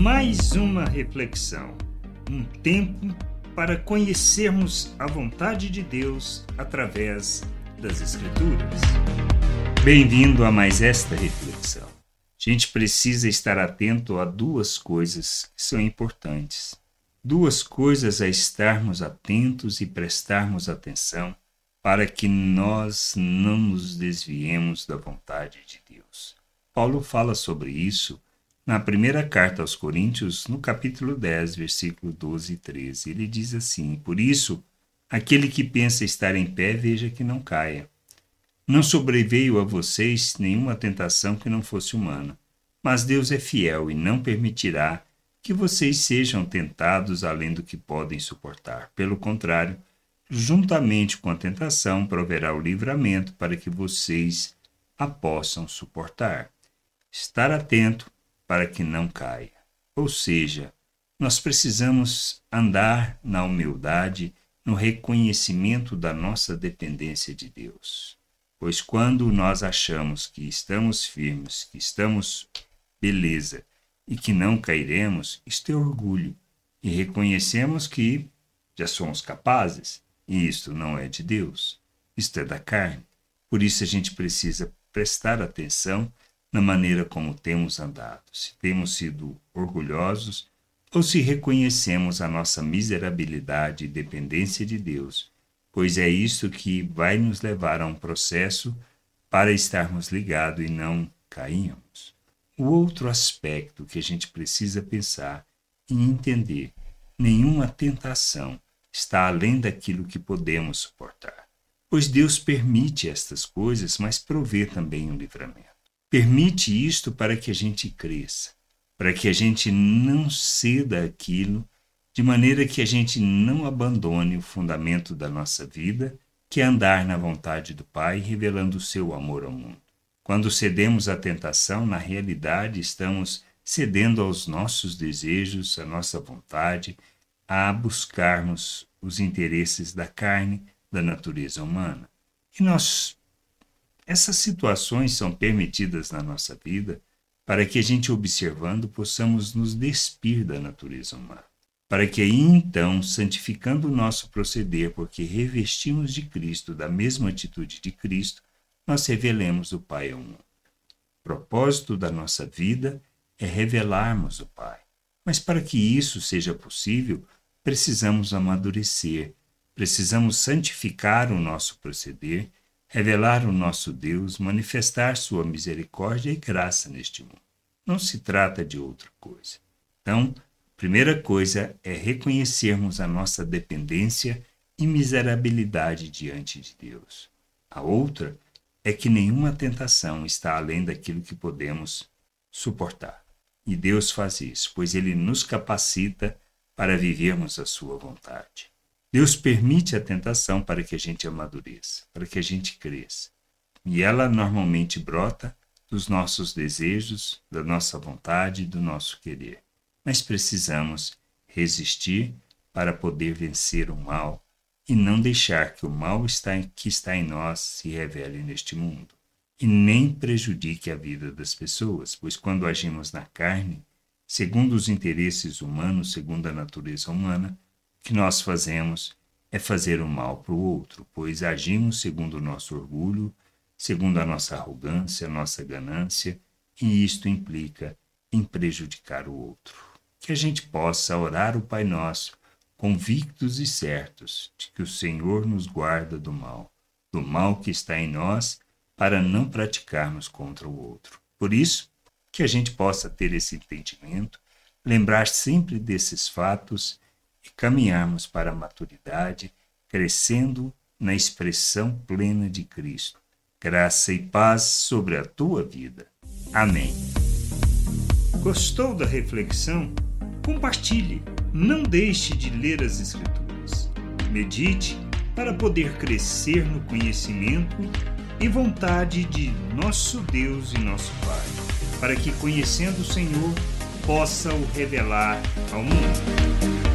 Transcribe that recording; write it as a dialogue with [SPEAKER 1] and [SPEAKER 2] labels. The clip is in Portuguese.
[SPEAKER 1] Mais uma reflexão, um tempo para conhecermos a vontade de Deus através das Escrituras. Bem-vindo a mais esta reflexão. A gente precisa estar atento a duas coisas que são importantes. Duas coisas a estarmos atentos e prestarmos atenção para que nós não nos desviemos da vontade de Deus. Paulo fala sobre isso na primeira carta aos Coríntios, no capítulo 10, versículo 12 e 13. Ele diz assim: Por isso, aquele que pensa estar em pé, veja que não caia. Não sobreveio a vocês nenhuma tentação que não fosse humana, mas Deus é fiel e não permitirá que vocês sejam tentados além do que podem suportar. Pelo contrário, juntamente com a tentação, proverá o livramento para que vocês a possam suportar. Estar atento para que não caia. Ou seja, nós precisamos andar na humildade, no reconhecimento da nossa dependência de Deus. Pois quando nós achamos que estamos firmes, que estamos beleza e que não cairemos, isto é orgulho. E reconhecemos que já somos capazes, e isto não é de Deus, isto é da carne. Por isso a gente precisa prestar atenção na maneira como temos andado, se temos sido orgulhosos ou se reconhecemos a nossa miserabilidade e dependência de Deus pois é isso que vai nos levar a um processo para estarmos ligados e não caímos. O outro aspecto que a gente precisa pensar e entender: nenhuma tentação está além daquilo que podemos suportar. Pois Deus permite estas coisas, mas provê também o um livramento. Permite isto para que a gente cresça, para que a gente não ceda aquilo de maneira que a gente não abandone o fundamento da nossa vida, que é andar na vontade do Pai, revelando o seu amor ao mundo. Quando cedemos à tentação, na realidade estamos cedendo aos nossos desejos, à nossa vontade, a buscarmos os interesses da carne, da natureza humana. E nós essas situações são permitidas na nossa vida para que a gente observando possamos nos despir da natureza humana para que então, santificando o nosso proceder, porque revestimos de Cristo da mesma atitude de Cristo, nós revelemos o Pai ao mundo. O propósito da nossa vida é revelarmos o Pai. Mas para que isso seja possível, precisamos amadurecer, precisamos santificar o nosso proceder, revelar o nosso Deus, manifestar sua misericórdia e graça neste mundo. Não se trata de outra coisa. Então, Primeira coisa é reconhecermos a nossa dependência e miserabilidade diante de Deus. A outra é que nenhuma tentação está além daquilo que podemos suportar. E Deus faz isso, pois Ele nos capacita para vivermos a Sua vontade. Deus permite a tentação para que a gente amadureça, para que a gente cresça. E ela normalmente brota dos nossos desejos, da nossa vontade, do nosso querer mas precisamos resistir para poder vencer o mal e não deixar que o mal que está em nós se revele neste mundo. E nem prejudique a vida das pessoas, pois quando agimos na carne, segundo os interesses humanos, segundo a natureza humana, que nós fazemos é fazer o mal para o outro, pois agimos segundo o nosso orgulho, segundo a nossa arrogância, a nossa ganância, e isto implica em prejudicar o outro que a gente possa orar o Pai Nosso, convictos e certos de que o Senhor nos guarda do mal, do mal que está em nós, para não praticarmos contra o outro. Por isso, que a gente possa ter esse entendimento, lembrar sempre desses fatos e caminharmos para a maturidade, crescendo na expressão plena de Cristo. Graça e paz sobre a tua vida. Amém. Gostou da reflexão? Compartilhe, não deixe de ler as Escrituras. Medite para poder crescer no conhecimento e vontade de nosso Deus e nosso Pai, para que, conhecendo o Senhor, possa o revelar ao mundo.